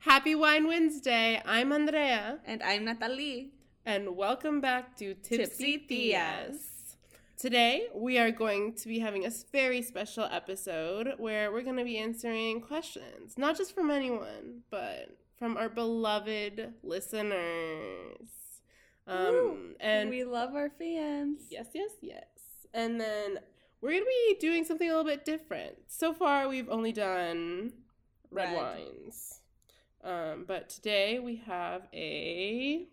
Happy Wine Wednesday. I'm Andrea. And I'm Natalie. And welcome back to Tipsy, Tipsy Tias. Today, we are going to be having a very special episode where we're going to be answering questions, not just from anyone, but from our beloved listeners. Um, and we love our fans. Yes, yes, yes. And then we're going to be doing something a little bit different. So far, we've only done red, Red. wines. Um, but today we have a.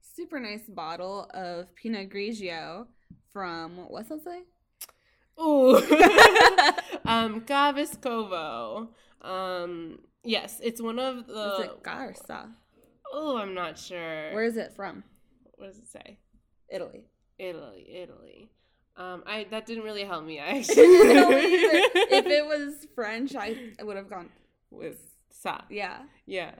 Super nice bottle of Pinot Grigio from, what's that say? Ooh. um, Ca'Vescovo. Um, yes, it's one of the. Is it Garza? Oh, I'm not sure. Where is it from? What does it say? Italy. Italy, Italy. Um, I that didn't really help me. I No, actually. if it was French, I would have gone with sa. Yeah. Yeah.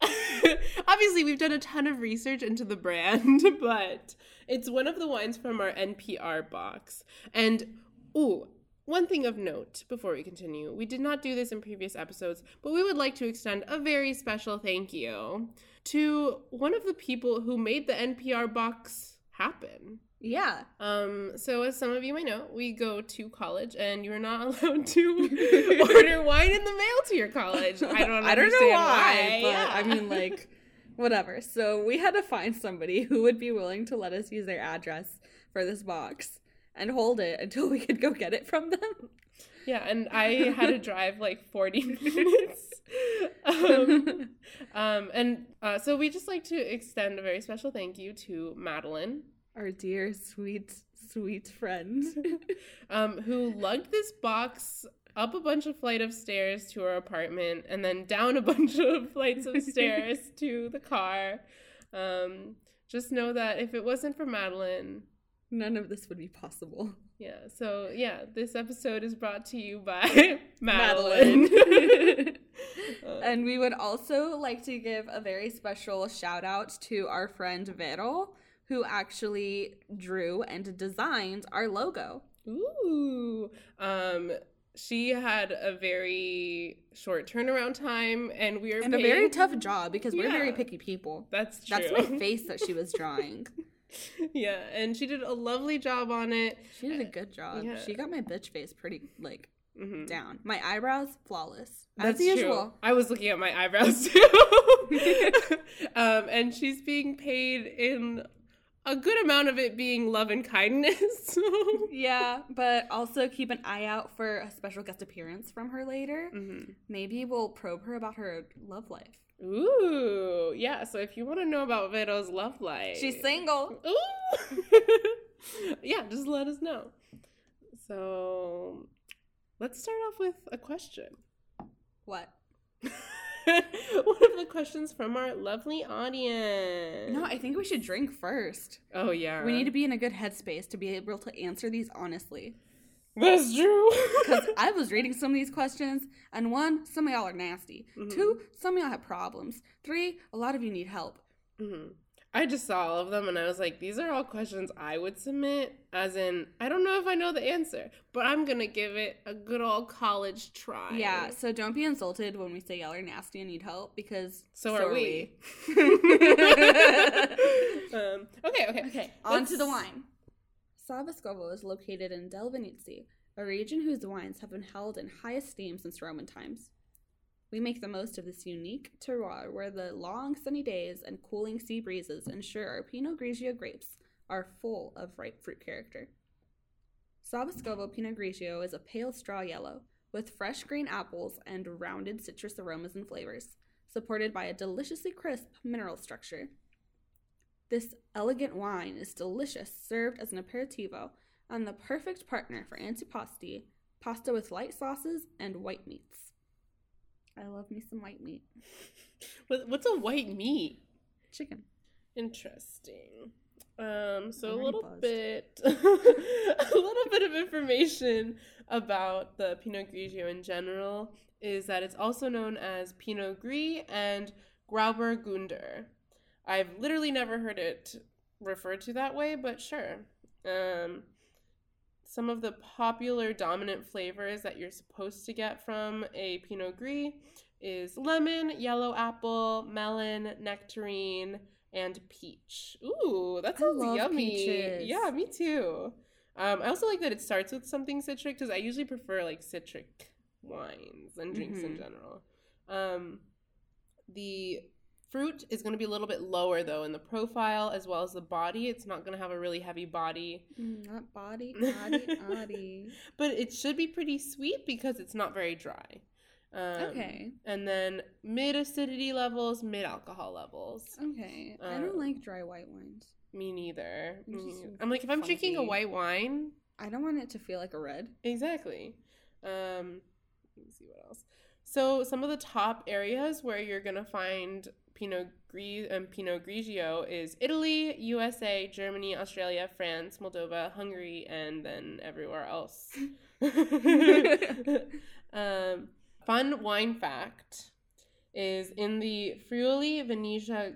Obviously, we've done a ton of research into the brand, but it's one of the wines from our NPR box. And, ooh, one thing of note before we continue we did not do this in previous episodes, but we would like to extend a very special thank you to one of the people who made the NPR box happen. Yeah. Um, so as some of you might know, we go to college and you're not allowed to order wine in the mail to your college. I don't I don't know understand why, but Yeah. I mean, like, whatever. So we had to find somebody who would be willing to let us use their address for this box and hold it until we could go get it from them. Yeah, and I had to drive like 40 minutes. Um, um, and uh, so we just like to extend a very special thank you to Madeline, Our dear, sweet, sweet friend. um, who lugged this box up a bunch of flight of stairs to our apartment and then down a bunch of flights of stairs to the car. Um, just know that if it wasn't for Madeline, None of this would be possible. yeah. So yeah, this episode is brought to you by Madeline. Uh, and we would also like to give a very special shout out to our friend Vero, who actually drew and designed our logo. Ooh. Um she had a very short turnaround time and we are And a very tough job because we're very picky people. That's true. That's my face that she was drawing. yeah, and she did a lovely job on it. She did a good job. Yeah. She got my bitch face pretty like Mhm. down. My eyebrows flawless That's as true. usual. I was looking at my eyebrows too. um, and she's being paid in a good amount of it being love and kindness. Yeah, but also keep an eye out for a special guest appearance from her later. Mhm. Maybe we'll probe her about her love life. Ooh, yeah. So if you want to know about Vero's love life, She's single. Ooh. yeah, just let us know. So let's start off with a question. What? One of the questions from our lovely audience. No, I think we should drink first. Oh yeah. We need to be in a good headspace to be able to answer these honestly. That's true. Because I was reading some of these questions, and one, some of y'all are nasty. Mhm. Two, some of y'all have problems. Three, a lot of you need help. Mhm. I just saw all of them and I was like, these are all questions I would submit. As in, I don't know if I know the answer, but I'm gonna give it a good old college try. Yeah, so don't be insulted when we say y'all are nasty and need help because So are we. um, okay, okay. Okay, on to the wine. Savascovo is located in Del Venezia, a region whose wines have been held in high esteem since Roman times. We make the most of this unique terroir where the long sunny days and cooling sea breezes ensure our Pinot Grigio grapes are full of ripe fruit character. Savascovo Pinot Grigio is a pale straw yellow with fresh green apples and rounded citrus aromas and flavors, supported by a deliciously crisp mineral structure. This elegant wine is delicious served as an aperitivo and the perfect partner for antipasti, pasta with light sauces, and white meats. I love me some white meat. What's a white meat? Chicken. Interesting. Um, so a little buzzed. bit, a little bit of information about the Pinot Grigio in general is that it's also known as Pinot Gris and Grauburgunder. I've literally never heard it referred to that way, but sure. Um, some of the popular dominant flavors that you're supposed to get from a Pinot Gris is lemon, yellow apple, melon, nectarine, and peach. Ooh, that I sounds love yummy. peaches. Yeah, me too. Um, I also like that it starts with something citric because I usually prefer like citric wines and drinks in Mhm. general. Um, the fruit is going to be a little bit lower though in the profile as well as the body. It's not going to have a really heavy body, Mm, not body, body, body. but it should be pretty sweet because it's not very dry. Um, Okay. And then mid acidity levels, mid alcohol levels. Okay. I Uh, don't like dry white wines. Me neither. It's Me just neither. I'm like, if I'm drinking a white wine, I don't want it to feel like a red. exactly. Um, let me see what else. So some of the top areas where you're gonna find Pinot Gris and Pinot Grigio is Italy, USA, Germany, Australia, France, Moldova, Hungary, and then everywhere else. um, fun wine fact is in the Friuli Venetia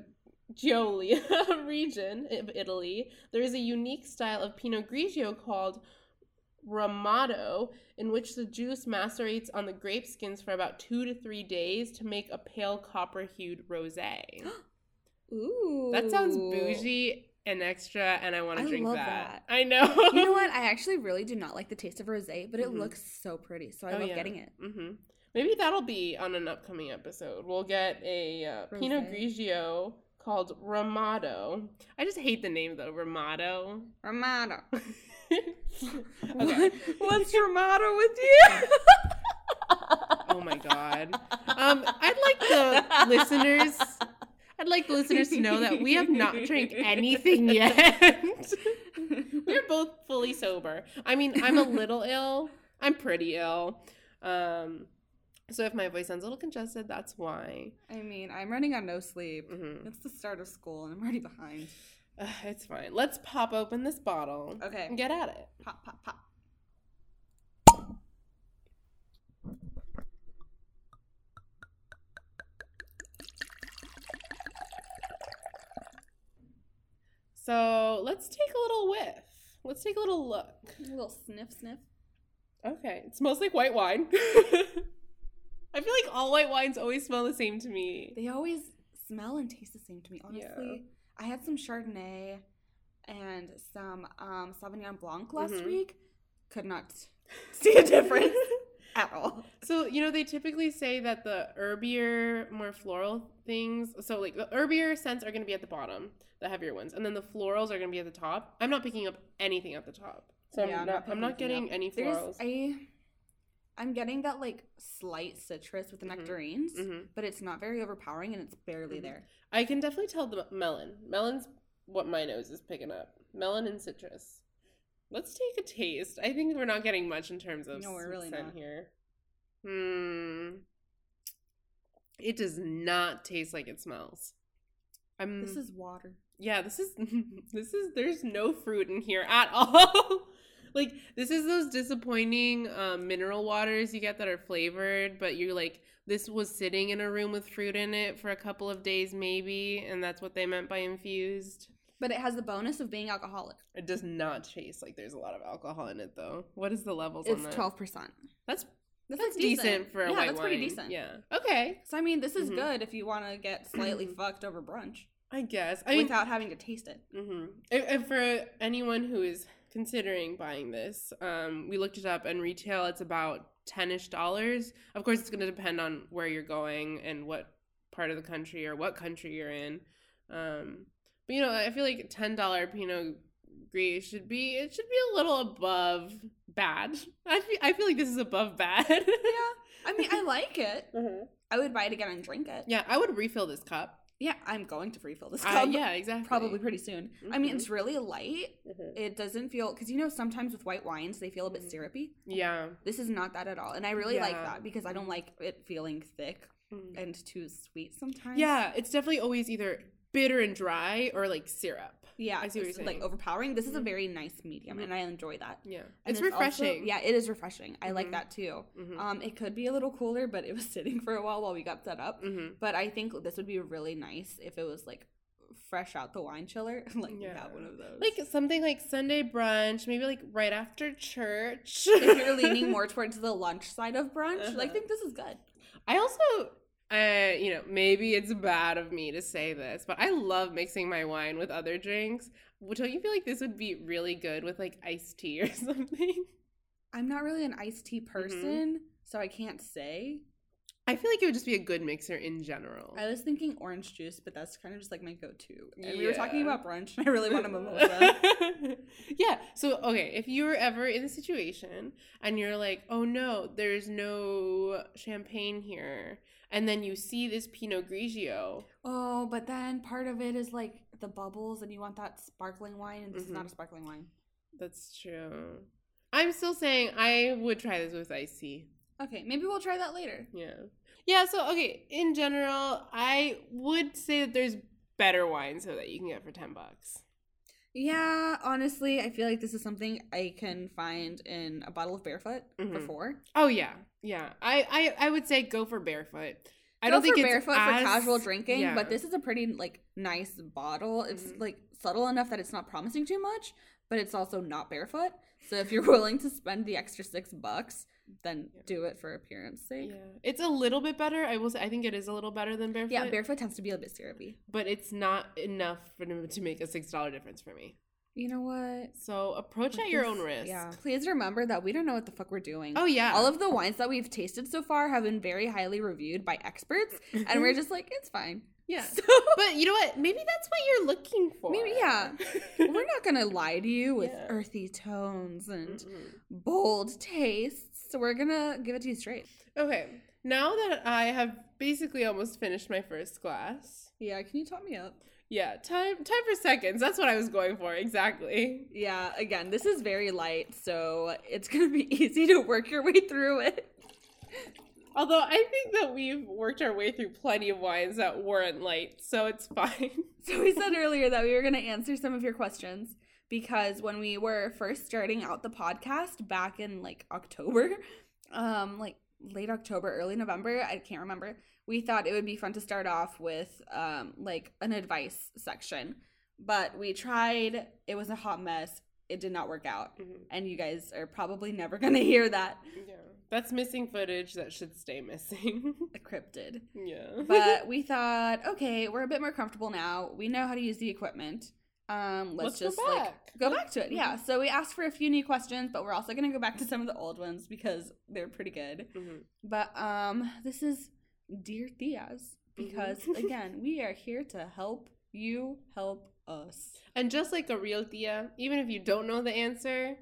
Giulia region of Italy, there is a unique style of Pinot Grigio called Ramato, in which the juice macerates on the grape skins for about two to three days to make a pale copper hued rosé. Ooh. that sounds bougie and extra, and I want to drink love that. that. I know. You know what? I actually really do not like the taste of rosé, but it Mhm. looks so pretty, so I Oh, love yeah. getting it. hmm Maybe that'll be on an upcoming episode. We'll get a uh, Pinot Grigio called Ramato. I just hate the name though, Ramato. Ramato. okay. What's your motto with you? Oh my god. Um, I'd like the listeners. I'd like the listeners to know that we have not drank anything yet. We're both fully sober. I mean, I'm a little ill. I'm pretty ill. Um, so if my voice sounds a little congested, that's why. I mean, I'm running on no sleep. hmm It's the start of school and I'm already behind. it's fine. Let's pop open this bottle Okay. and get at it. Pop, pop, pop. So let's take a little whiff. Let's take a little look. A little sniff, sniff. Okay, it smells like white wine. I feel like all white wines always smell the same to me. They always smell and taste the same to me. Yeah. I had some Chardonnay and some um, Sauvignon Blanc last Mhm. week. Could not see a difference at all. So, you know, they typically say that the herbier, more floral things, so like the herbier scents are going to be at the bottom, the heavier ones, and then the florals are going to be at the top. I'm not picking up anything at the top. So Yeah, I'm, not, I'm not getting any There's florals. I'm getting that like slight citrus with the Mhm. nectarines, hmm but it's not very overpowering and it's barely Mhm. there. I can definitely tell the melon. Melon's what my nose is picking up. Melon and citrus. Let's take a taste. I think we're not getting much in terms of No, we're really not. here. Hmm. It does not taste like it smells. I'm This is water. yeah, this is this is there's no fruit in here at all. Like this is those disappointing um, mineral waters you get that are flavored, but you're like this was sitting in a room with fruit in it for a couple of days maybe, and that's what they meant by infused. But it has the bonus of being alcoholic. It does not taste like there's a lot of alcohol in it though. What is the levels It's on that? twelve percent. That's That's, that's like decent. for a yeah, white that's wine. pretty decent. Yeah. Okay. So I mean, this is Mhm. good if you want to get slightly fucked over brunch I guess. I mean, without having to taste it. Mm-hmm. If, if for anyone who is considering buying this, um, we looked it up, and retail it's about ten-ish dollars. Of course, it's going to depend on where you're going and what part of the country or what country you're in. Um, but you know, I feel like ten dollar Pinot Gris should be it should be a little above bad. I feel, I feel like this is above bad. Yeah, I mean, I like it. Mhm. I would buy it again and drink it. Yeah, I would refill this cup. Yeah, I'm going to refill this Uh, cup. yeah, exactly. Probably pretty soon. I mean, it's really light. Mhm. It doesn't feel because you know sometimes with white wines they feel a bit Mhm. syrupy. Yeah. This is not that at all, and I really like that because I don't like it feeling thick Mhm. and too sweet sometimes. Yeah, it's definitely always either bitter and dry or like syrup. Yeah, I see what it's, you're like overpowering. This is a Mhm. very nice medium, and I enjoy that. Yeah, And it's, also- refreshing. yeah, it is refreshing. I like Mhm. that too. hmm Um, it could be a little cooler, but it was sitting for a while while we got set up. hmm But I think this would be really nice if it was like fresh out the wine chiller. like Yeah. one of those. Like something like Sunday brunch, maybe like right after church. if you're leaning more towards the lunch side of brunch, like I Uh-huh. think this is good. I also uh, you know, maybe it's bad of me to say this, but I love mixing my wine with other drinks. Don't you feel like this would be really good with like iced tea or something? I'm not really an iced tea person, so I can't say. I feel like it would just be a good mixer in general. I was thinking orange juice, but that's kind of just like my go-to. And we were talking about brunch, and I really want a mimosa. yeah. So, okay, if you were ever in a situation and you're like, oh no, there's no champagne here, and then you see this Pinot Grigio, oh, but then part of it is like the bubbles, and you want that sparkling wine, and this is not a sparkling wine. that's true. I'm still saying I would try this with iced tea. Okay, maybe we'll try that later. Yeah. Yeah, so okay, in general, I would say that there's better wine so that you can get for 10 bucks. Yeah, honestly, I feel like this is something I can find in a bottle of Barefoot for Mhm. four. Oh yeah. Yeah. I I, I would say go for barefoot. I Go don't think barefoot as- for casual drinking, yeah. but this is a pretty like nice bottle. It's Mhm. like subtle enough that it's not promising too much, but it's also not barefoot. So if you're willing to spend the extra six bucks, then Yeah. do it for appearance sake. Yeah. It's a little bit better. I will say I think it is a little better than barefoot. Yeah, barefoot tends to be a bit syrupy. but it's not enough for to make a six dollar difference for me. You know what? So approach at your own risk. Yeah. Please remember that we don't know what the fuck we're doing. Oh yeah. All of the wines that we've tasted so far have been very highly reviewed by experts, and we're just like, it's fine. yeah. So But you know what? Maybe that's what you're looking for. Maybe, yeah. we're not gonna lie to you with Yeah. earthy tones and Mm-mm. bold tastes. So we're gonna give it to you straight. Okay. Now that I have basically almost finished my first glass. Yeah, can you top me up? Yeah, time time for seconds. That's what I was going for. Exactly. Yeah, again, this is very light, so it's gonna be easy to work your way through it. Although I think that we've worked our way through plenty of wines that weren't light, so it's fine. So we said earlier that we were gonna answer some of your questions because when we were first starting out the podcast back in like October, um, like late October, early November, I can't remember. We thought it would be fun to start off with um like an advice section. But we tried, it was a hot mess. It did not work out. And you guys are probably never gonna hear that. Yeah. That's missing footage that should stay missing. Encrypted. yeah. But we thought, okay, we're a bit more comfortable now. We know how to use the equipment. Um, let's, Let's go just like back. go back to it. Yeah. So we asked for a few new questions, but we're also gonna go back to some of the old ones because they're pretty good. Mhm. But um, this is dear Tías because Mhm. again, we are here to help you help us. And just like a real Tía, even if you don't know the answer,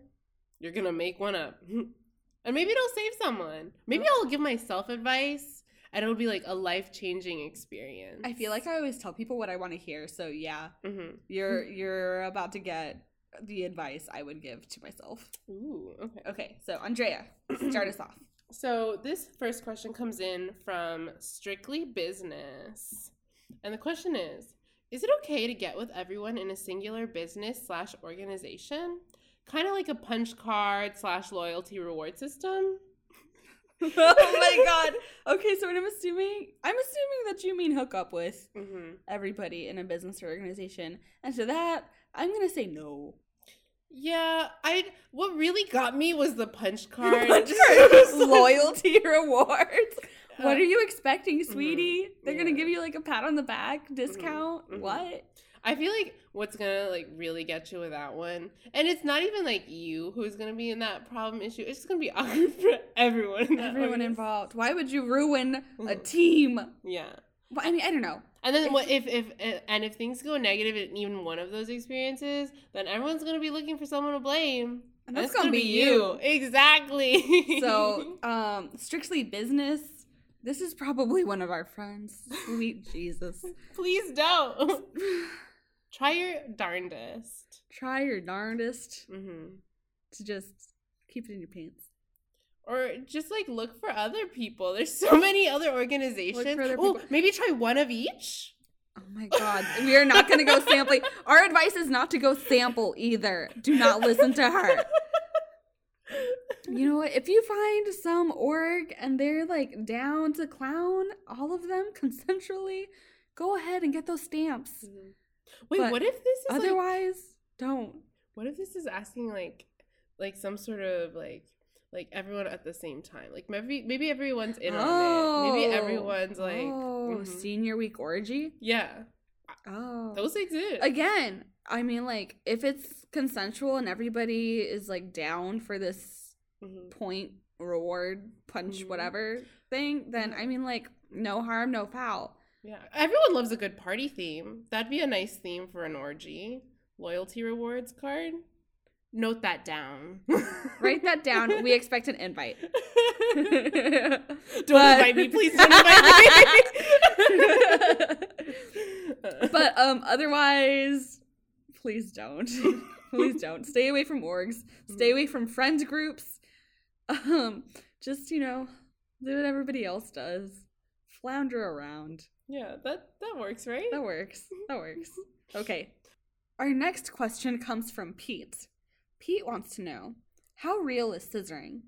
you're gonna make one up. and maybe it'll save someone. Maybe I'll give myself advice and it'll be like a life changing experience. I feel like I always tell people what I want to hear. So yeah, hmm you're you're about to get the advice I would give to myself. Ooh, okay. Okay, so Andrea, start us off. So this first question comes in from Strictly Business. And the question is Is it okay to get with everyone in a singular business slash organization? Kind of like a punch card slash loyalty reward system? oh my god. Okay, so what I'm assuming, I'm assuming that you mean hook up with Mm-hmm. everybody in a business or organization. And to that, I'm gonna say no. Yeah, I. What really got me was the punch card. Punch card. Loyalty rewards. What Uh, are you expecting, sweetie? They're gonna give you like a pat on the back discount. mhm. What? I feel like what's gonna like really get you with that one, and it's not even like you who's gonna be in that problem issue. It's just gonna be awkward for everyone. in Everyone organization. involved. Why would you ruin a Mhm. team? Yeah. Well, I mean, I don't know. And then what if if and if things go negative in even one of those experiences, then everyone's gonna be looking for someone to blame. And that's it's gonna, be you. Exactly. So, um, strictly business. This is probably one of our friends. Sweet Jesus. please don't. Try your darndest. Try your darndest hmm to just keep it in your pants. Or just like look for other people. There's so many other organizations. Look for other oh, maybe try one of each. Oh my god. We are not gonna go sampling. Our advice is not to go sample either. Do not listen to her. You know what? If you find some org and they're like down to clown all of them consensually, go ahead and get those stamps. Wait, But what if this is like, Otherwise, don't. what if this is asking like like some sort of like like everyone at the same time. Like maybe maybe everyone's in on it. Maybe everyone's like oh, mhm. senior week orgy. yeah. Oh, Those exist. again. I mean, like if it's consensual and everybody is like down for this Mhm. point reward punch Mhm. whatever thing, then I mean, like no harm, no foul. Yeah. Everyone loves a good party theme. That'd be a nice theme for an orgy. Loyalty rewards card. Note that down. Write that down. We expect an invite. don't But- invite me, please don't invite me. but um otherwise please don't please don't stay away from orgs stay away from friend groups um just you know do what everybody else does flounder around yeah, that that works, right? that works. That works. Okay. Our next question comes from pete. Pete wants to know how real is scissoring?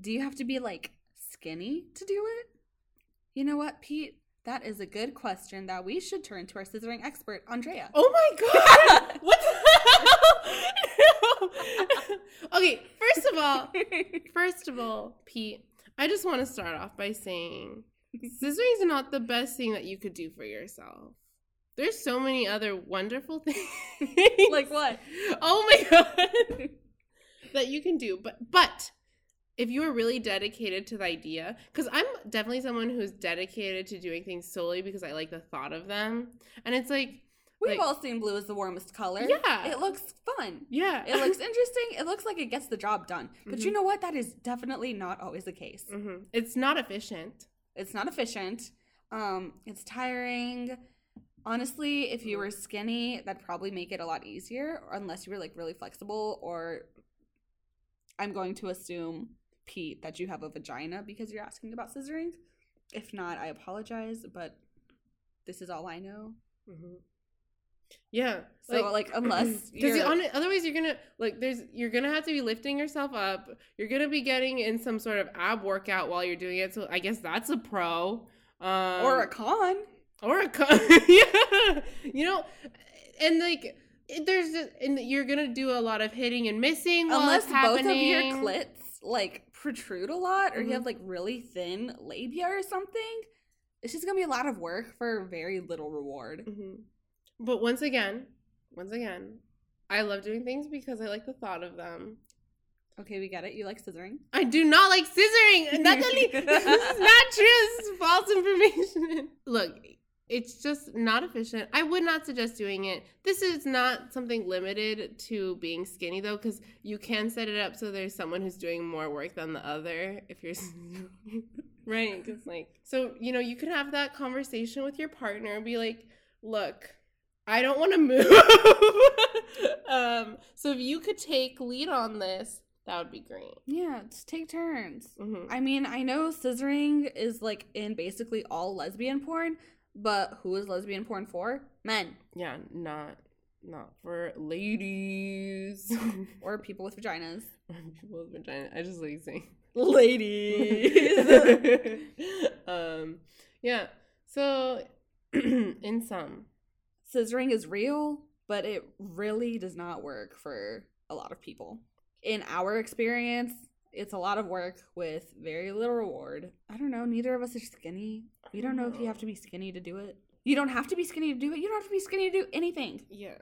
Do you have to be like skinny to do it? You know what pete? That is a good question that we should turn to our scissoring expert andrea. Oh my god! what the hell? Okay, first of all, first of all, Pete, I just want to start off by saying scissoring is not the best thing that you could do for yourself. There's so many other wonderful things. like what? oh my god that you can do but but if you are really dedicated to the idea because i'm definitely someone who's dedicated to doing things solely because i like the thought of them and it's like We've Like- all seen blue as the warmest color. Yeah. It looks fun. yeah It looks interesting. It looks like it gets the job done. But you Mhm. know what? That is definitely not always the case. Mhm. it's not efficient It's not efficient. Um, it's tiring. Honestly, if you were skinny, that'd probably make it a lot easier, unless you were like really flexible. Or I'm going to assume, Pete, that you have a vagina because you're asking about scissoring. If not, I apologize, but this is all I know. Mhm. Yeah So, like, unless because you're- otherwise you're gonna like there's you're gonna have to be lifting yourself up you're gonna be getting in some sort of ab workout while you're doing it so i guess that's a pro um, or a con. or a con. yeah you know and like there's just, and you're gonna do a lot of hitting and missing Unless both of your clits like protrude a lot, or you Mhm. have like really thin labia or something, it's just gonna be a lot of work for very little reward. Mhm. But once again once again i love doing things because i like the thought of them Okay, we get it. You like scissoring. I do not like scissoring. Natalie, this is not true. This is false information. Look, it's just not efficient. I would not suggest doing it. This is not something limited to being skinny though, because you can set it up so there's someone who's doing more work than the other. If you're right, because like, so you know, you could have that conversation with your partner and be like, "Look, I don't want to move." um, so if you could take lead on this, that would be great. Yeah, just take turns. hmm I mean, I know scissoring is like in basically all lesbian porn, but who is lesbian porn for? Men Yeah, not not for ladies. or people with vaginas. People with vagina. I just like saying Ladies. um yeah. So in some. Scissoring is real, but it really does not work for a lot of people. In our experience, it's a lot of work with very little reward. I don't know, neither of us are skinny. We don't know if you have to be skinny to do it. You don't have to be skinny to do it. You don't have to be skinny to do anything. Yeah.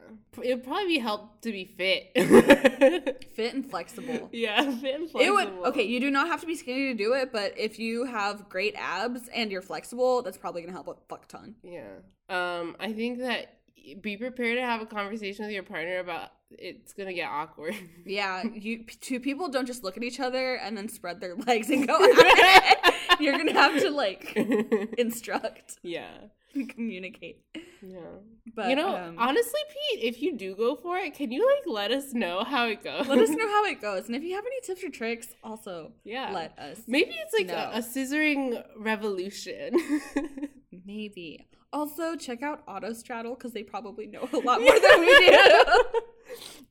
It'd probably be help to be fit. Fit and flexible. yeah, fit and It flexible. would okay, you do not have to be skinny to do it, but if you have great abs and you're flexible, that's probably gonna help a fuck ton. Yeah. Um, I think that be prepared to have a conversation with your partner about it's gonna get awkward. Yeah, you two people don't just look at each other and then spread their legs and go at it. You're gonna have to like instruct yeah. Communicate. Yeah. But you know, um, honestly, Pete, if you do go for it, can you like let us know how it goes? let us know how it goes, and if you have any tips or tricks, also Yeah. let us. Maybe it's like a, a scissoring revolution. Maybe. Also, check out Autostraddle because they probably know a lot more than we do.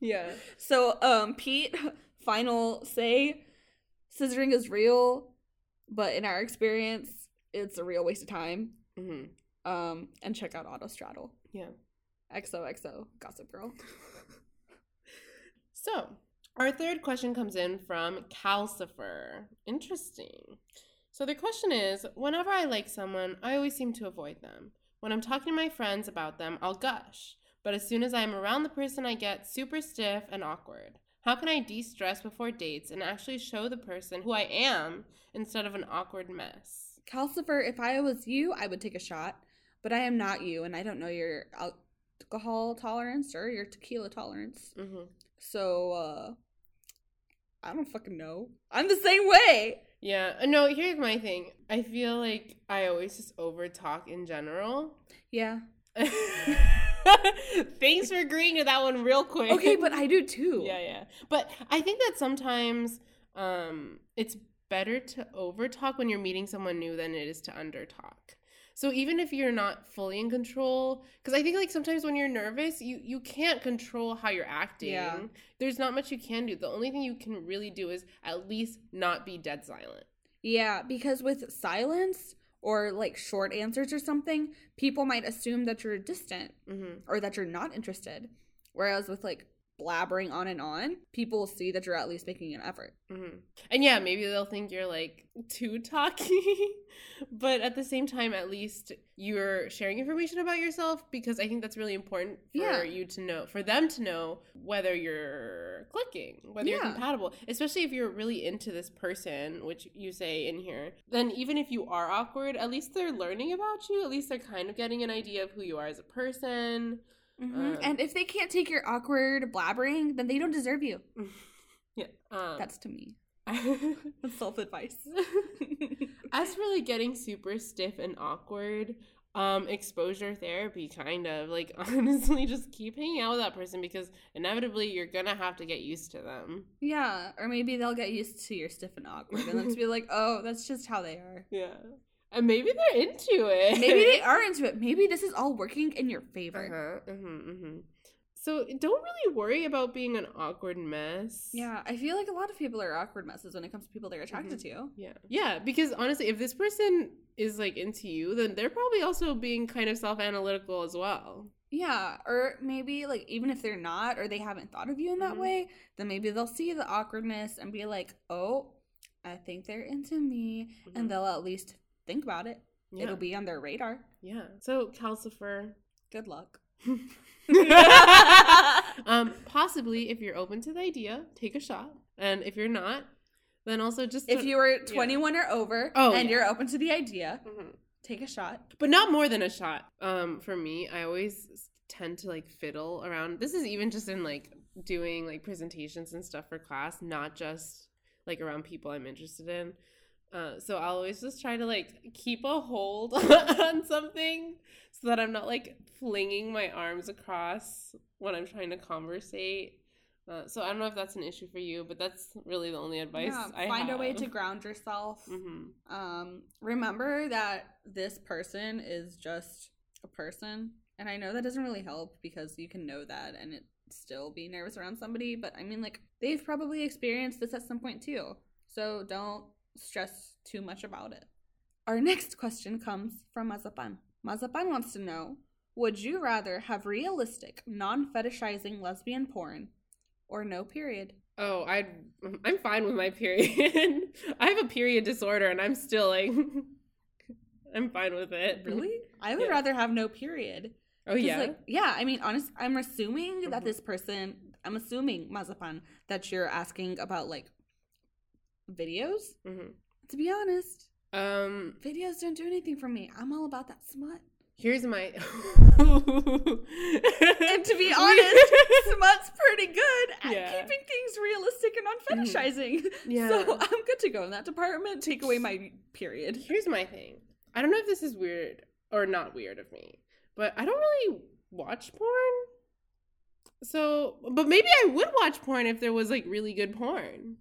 yeah. So, um, Pete, final say, scissoring is real, but in our experience, it's a real waste of time. hmm Um, and check out Autostraddle. Yeah. XOXO, Gossip Girl. So, Our third question comes in from Calcifer. Interesting. So the question is Whenever I like someone, I always seem to avoid them. When I'm talking to my friends about them, I'll gush. But as soon as I am around the person, I get super stiff and awkward. How can I de stress before dates and actually show the person who I am instead of an awkward mess? Calcifer, if I was you, I would take a shot, but I am not you, and I don't know your alcohol tolerance or your tequila tolerance. Mm-hmm. So, uh, I don't fucking know. I'm the same way. Yeah. uh, No, here's my thing. I feel like I always just over talk in general. Yeah. Thanks for agreeing to that one real quick. Okay, but I do too. yeah, yeah. But I think that sometimes um it's better to over talk when you're meeting someone new than it is to under talk. So even if you're not fully in control, because I think like sometimes when you're nervous, you you can't control how you're acting. Yeah. There's not much you can do. The only thing you can really do is at least not be dead silent. Yeah, because with silence or like short answers or something, people might assume that you're distant Mm-hmm. or that you're not interested. Whereas with like blabbering on and on, people will see that you're at least making an effort. Mm-hmm. And yeah, maybe they'll think you're like too talky, but at the same time, at least you're sharing information about yourself because I think that's really important for Yeah. you to know, for them to know whether you're clicking, whether you're compatible, especially if you're really into this person, which you say in here. Then even if you are awkward, at least they're learning about you. At least they're kind of getting an idea of who you are as a person. Um, and if they can't take your awkward blabbering, then they don't deserve you. yeah. Um, That's to me. That's self advice. Us really getting super stiff and awkward, um, exposure therapy kind of like honestly just keep hanging out with that person because inevitably you're gonna have to get used to them. yeah, or maybe they'll get used to your stiff and awkward and then just be like, oh, that's just how they are. Yeah. And maybe they're into it. Maybe they are into it. Maybe this is all working in your favor. Uh-huh. Mm-hmm, mm-hmm. So don't really worry about being an awkward mess. Yeah, I feel like a lot of people are awkward messes when it comes to people they're attracted to. Yeah. Yeah, because honestly, if this person is like into you, then they're probably also being kind of self analytical as well. Yeah, or maybe like even if they're not or they haven't thought of you in that Mhm. way, then maybe they'll see the awkwardness and be like, "Oh, I think they're into me," Mhm. and they'll at least think about it. Yeah. It'll be on their radar. Yeah. So Calcifer. Good luck. um, possibly if you're open to the idea, take a shot. And if you're not, then also just if you were 21 or over Oh, and yeah. you're open to the idea, Mhm. take a shot. but not more than a shot. Um, for me, I always tend to like fiddle around. This is even just in like doing like presentations and stuff for class, not just like around people I'm interested in. Uh, so I'll always just try to like keep a hold on something so that I'm not like flinging my arms across when I'm trying to conversate. Uh, so I don't know if that's an issue for you, but that's really the only advice Yeah, I find have. a way to ground yourself. hmm Um, remember that this person is just a person. And I know that doesn't really help because you can know that and it still be nervous around somebody, but I mean like they've probably experienced this at some point too. So don't stress too much about it. Our next question comes from Mazapan. Mazapan wants to know Would you rather have realistic, non fetishizing lesbian porn or no period? Oh, I I'm fine with my period. I have a period disorder, and I'm still like, I'm fine with it. Really? I would Yeah. rather have no period. Oh 'Cause, yeah. like, yeah. I mean, honest. I'm assuming that Mhm. this person. I'm assuming Mazapan that you're asking about like videos. hmm To be honest, Um, videos don't do anything for me. I'm all about that smut. here's my. And to be honest, smut's pretty good at Yeah. keeping things realistic and non-fetishizing. yeah. So I'm good to go in that department. Take away my period. here's my thing. I don't know if this is weird or not weird of me, but I don't really watch porn. So, but maybe I would watch porn if there was like really good porn.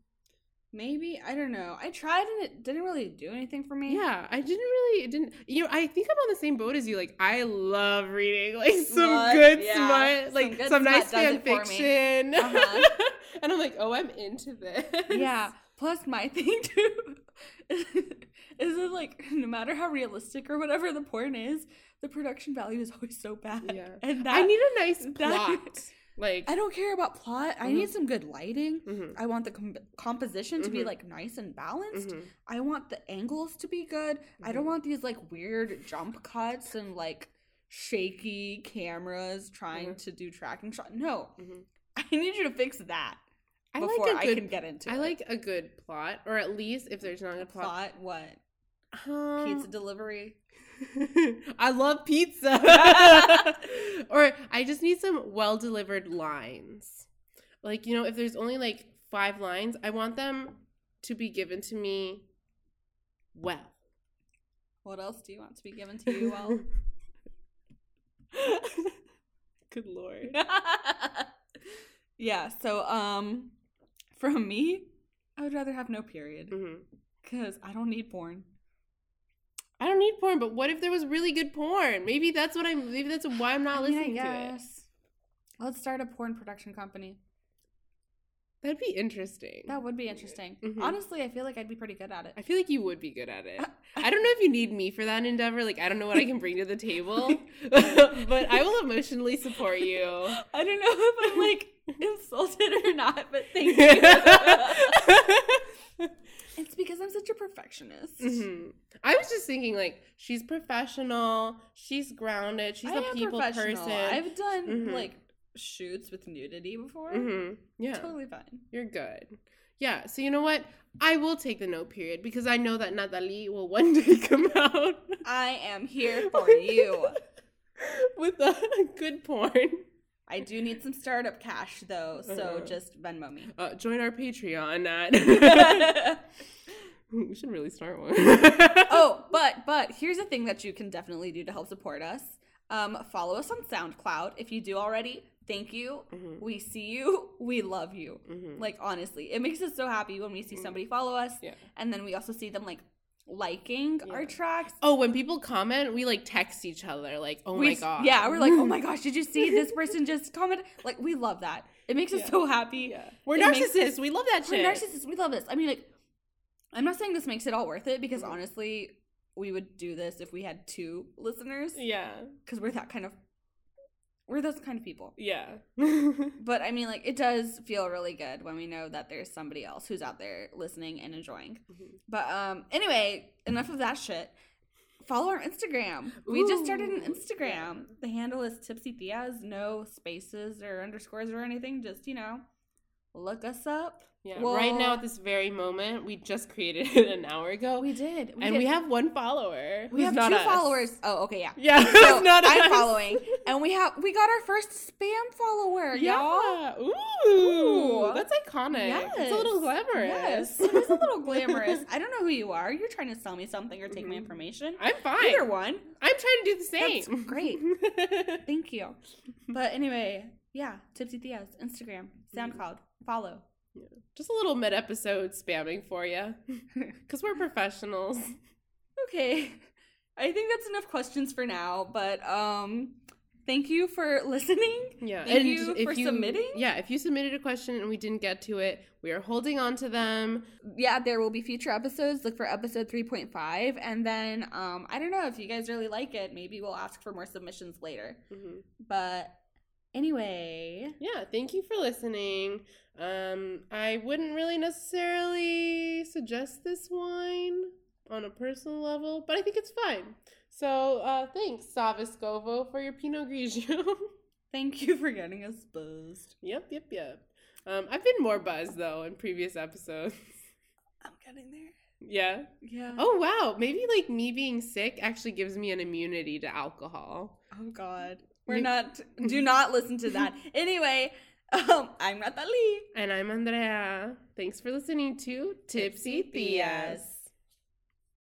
Maybe I don't know. I tried and it didn't really do anything for me. Yeah, I didn't really it didn't you know, I think I'm on the same boat as you. Like I love reading like some Smut, good yeah. smut, like good some, nice fan it fiction. Uh-huh. and I'm like, "Oh, I'm into this." Yeah. Plus, my thing too is, that like no matter how realistic or whatever the porn is, the production value is always so bad. Yeah. And that I need a nice that- plot. Like, I don't care about plot. I Mhm. need some good lighting. mhm, I want the com- composition to be Mhm. like nice and balanced. mhm. I want the angles to be good. I don't Mhm. want these like weird jump cuts and like shaky cameras trying Mhm. to do tracking shot. No. I need you to fix that I before like a I good. can get into I it. like a good plot, or at least if there's not a plot, plot. What um, pizza delivery? I love pizza. or I just need some well delivered lines. Like, you know, if there's only like five lines, I want them to be given to me well. What else do you want to be given to you? Well, Good lord. yeah. So, um, from me, I would rather have no period hmm because I don't need porn. I don't need porn, but what if there was really good porn? Maybe that's what I'm. Maybe that's why I'm not I mean, listening to it. Let's start a porn production company. That'd be interesting. That would be interesting. Mhm. Honestly, I feel like I'd be pretty good at it. I feel like you would be good at it. I don't know if you need me for that endeavor. Like, I don't know what I can bring to the table, but I will emotionally support you. I don't know if I'm like insulted or not, but thank you. it's because I'm such a perfectionist. Mhm. I was just thinking, like, she's professional, she's grounded, she's I a people person. I've done Mhm. like shoots with nudity before. hmm Yeah, Totally fine. you're good. Yeah, so you know what? I will take the no period because I know that Natalie will one day come out I am here for you. with a good porn. I do need some startup cash though, so Uh-huh. just Venmo me. Uh, join our Patreon at. we should really start one. oh, but but here's a thing that you can definitely do to help support us. Um, follow us on SoundCloud if you do already. Thank you. Mhm, We see you. We love you. mhm. Like honestly, it makes us so happy when we see somebody follow us, Yeah. and then we also see them like liking our tracks. Oh, when people comment, we like text each other, like, "Oh We my god!" Yeah, we're like, oh my gosh, did you see this person just comment?" Like, we love that. It makes us so happy. Yeah. We're It makes narcissists. we love that shit. We're narcissists. We love this. I mean, like, I'm not saying this makes it all worth it because Mhm. honestly, we would do this if we had two listeners Yeah. because we're that kind of, we're those kind of people. Yeah. But I mean, like, it does feel really good when we know that there's somebody else who's out there listening and enjoying. Mhm. But um, anyway, enough of that shit. Follow our Instagram. We just started an Ooh, Instagram. The handle is Tipsy Tías, no spaces or underscores or anything. Just you know, look us up. Yeah. Well- right now, at this very moment, we just created it an hour ago, We did, and get- we have one follower. we have two us. followers. Oh, okay, yeah. Yeah, So, not I'm us. following, and we have we got our first spam follower, y'all. Ooh, Ooh. that's iconic. It's a little glamorous. Yes, it is a little glamorous. I don't know who you are. You're trying to sell me something or take my Mhm. information. I'm fine. Either one. I'm trying to do the same. That's great. Thank you. But anyway, yeah, Tipsy Tías, Instagram, SoundCloud, follow. Just a little mid episode spamming for you. Because we're professionals. okay. I think that's enough questions for now, but um thank you for listening. Yeah. Thank you for submitting. Yeah, if you submitted a question and we didn't get to it, we are holding on to them. Yeah, there will be future episodes. Look for episode 3.5 and then um I don't know if you guys really like it, maybe we'll ask for more submissions later. But anyway, Yeah, thank you for listening. Um, I wouldn't really necessarily suggest this wine on a personal level, but I think it's fine. So uh, thanks, Saviscovo, for your Pinot Grigio. thank you for getting us buzzed. yep, yep, yep. Um, I've been more buzzed though in previous episodes. I'm getting there. yeah. Yeah. Oh wow, maybe like me being sick actually gives me an immunity to alcohol. Oh God. We're You- not do not listen to that. Anyway, um, I'm Natalie. And I'm Andrea. Thanks for listening to Tipsy Tías.